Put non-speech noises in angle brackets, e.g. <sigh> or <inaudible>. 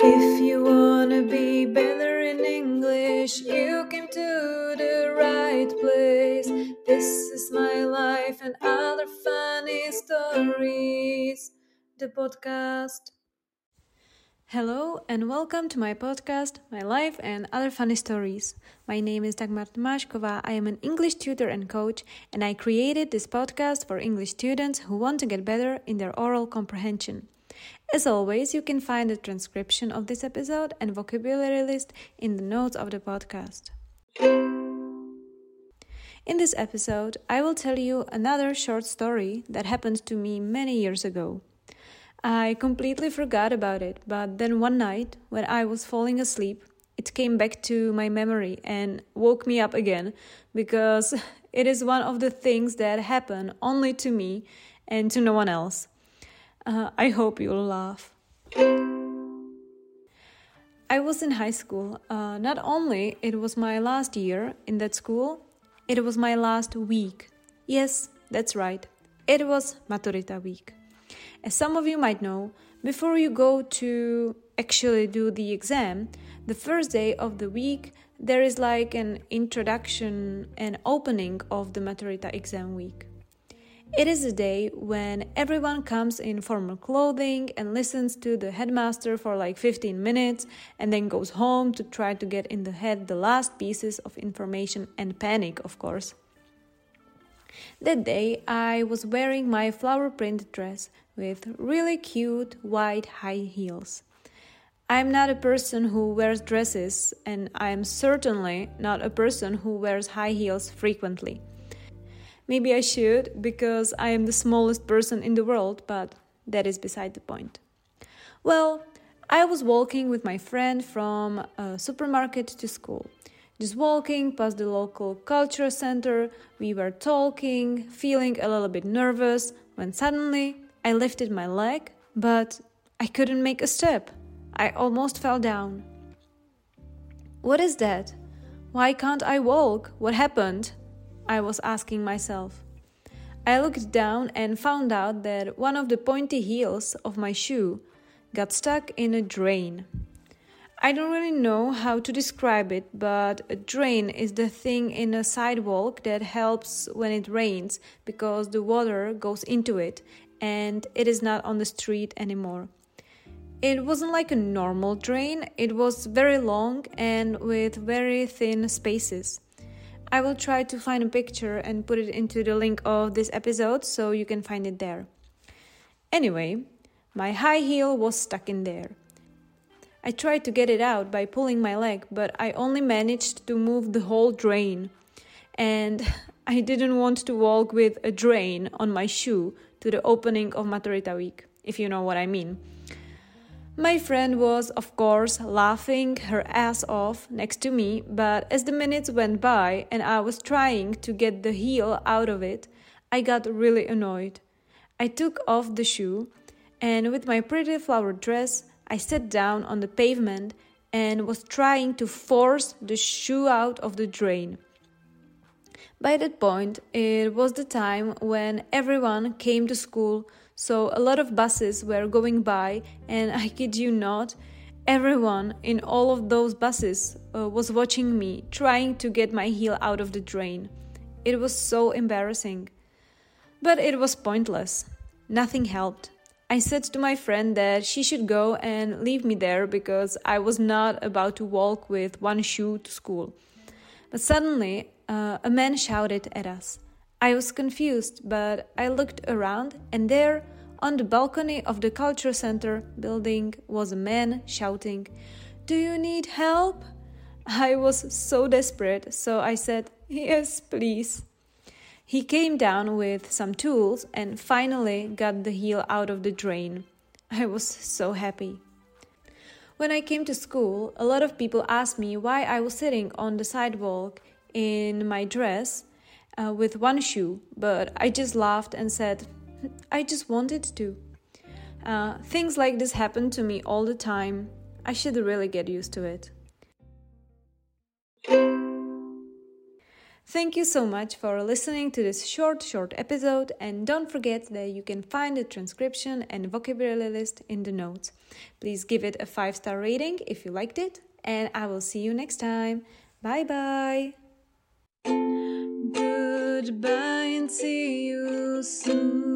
If you wanna be better in English, you came to the right place. This is my life and other funny stories. The podcast. Hello and welcome to my podcast, My Life and Other Funny Stories. My name is Dagmar Tomášková. I am an English tutor and coach, and I created this podcast for English students who want to get better in their oral comprehension. As always, you can find a transcription of this episode and vocabulary list in the notes of the podcast. In this episode, I will tell you another short story that happened to me many years ago. I completely forgot about it, but then one night, when I was falling asleep, it came back to my memory and woke me up again because <laughs> it is one of the things that happen only to me and to no one else. Uh, I hope you'll laugh. I was in high school. Uh, not only it was my last year in that school, it was my last week. Yes, that's right. It was Maturita week. As some of you might know, before you go to actually do the exam, the first day of the week there is like an introduction and opening of the Maturita exam week. It is a day when everyone comes in formal clothing and listens to the headmaster for like 15 minutes and then goes home to try to get in the head the last pieces of information and panic, of course. That day, I was wearing my flower print dress with really cute white high heels. I'm not a person who wears dresses, and I am certainly not a person who wears high heels frequently. Maybe I should, because I am the smallest person in the world, but that is beside the point. Well, I was walking with my friend from a supermarket to school. Just walking past the local culture center, we were talking, feeling a little bit nervous, when suddenly I lifted my leg, but I couldn't make a step. I almost fell down. What is that? Why can't I walk? What happened? I was asking myself. I looked down and found out that one of the pointy heels of my shoe got stuck in a drain. I don't really know how to describe it, but a drain is the thing in a sidewalk that helps when it rains because the water goes into it and it is not on the street anymore. It wasn't like a normal drain, it was very long and with very thin spaces. I will try to find a picture and put it into the link of this episode so you can find it there. Anyway, my high heel was stuck in there. I tried to get it out by pulling my leg, but I only managed to move the whole drain. And <laughs> I didn't want to walk with a drain on my shoe to the opening of Maturita week, if you know what I mean. My friend was, of course, laughing her ass off next to me, but as the minutes went by and I was trying to get the heel out of it, I got really annoyed. I took off the shoe, and with my pretty flower dress, I sat down on the pavement and was trying to force the shoe out of the drain. By that point, it was the time when everyone came to school so a lot of buses were going by, and I kid you not, everyone in all of those buses uh, was watching me trying to get my heel out of the drain. It was so embarrassing. But it was pointless. Nothing helped. I said to my friend that she should go and leave me there because I was not about to walk with one shoe to school. But suddenly, uh, a man shouted at us. I was confused, but I looked around, and there, on the balcony of the culture center building, was a man shouting, Do you need help? I was so desperate, so I said, Yes, please. He came down with some tools and finally got the heel out of the drain. I was so happy. When I came to school, a lot of people asked me why I was sitting on the sidewalk in my dress uh, with one shoe, but I just laughed and said, I just wanted to. Uh, things like this happen to me all the time. I should really get used to it. Thank you so much for listening to this short, short episode, and don't forget that you can find the transcription and vocabulary list in the notes. Please give it a 5 star rating if you liked it, and I will see you next time. Bye bye goodbye and see you soon.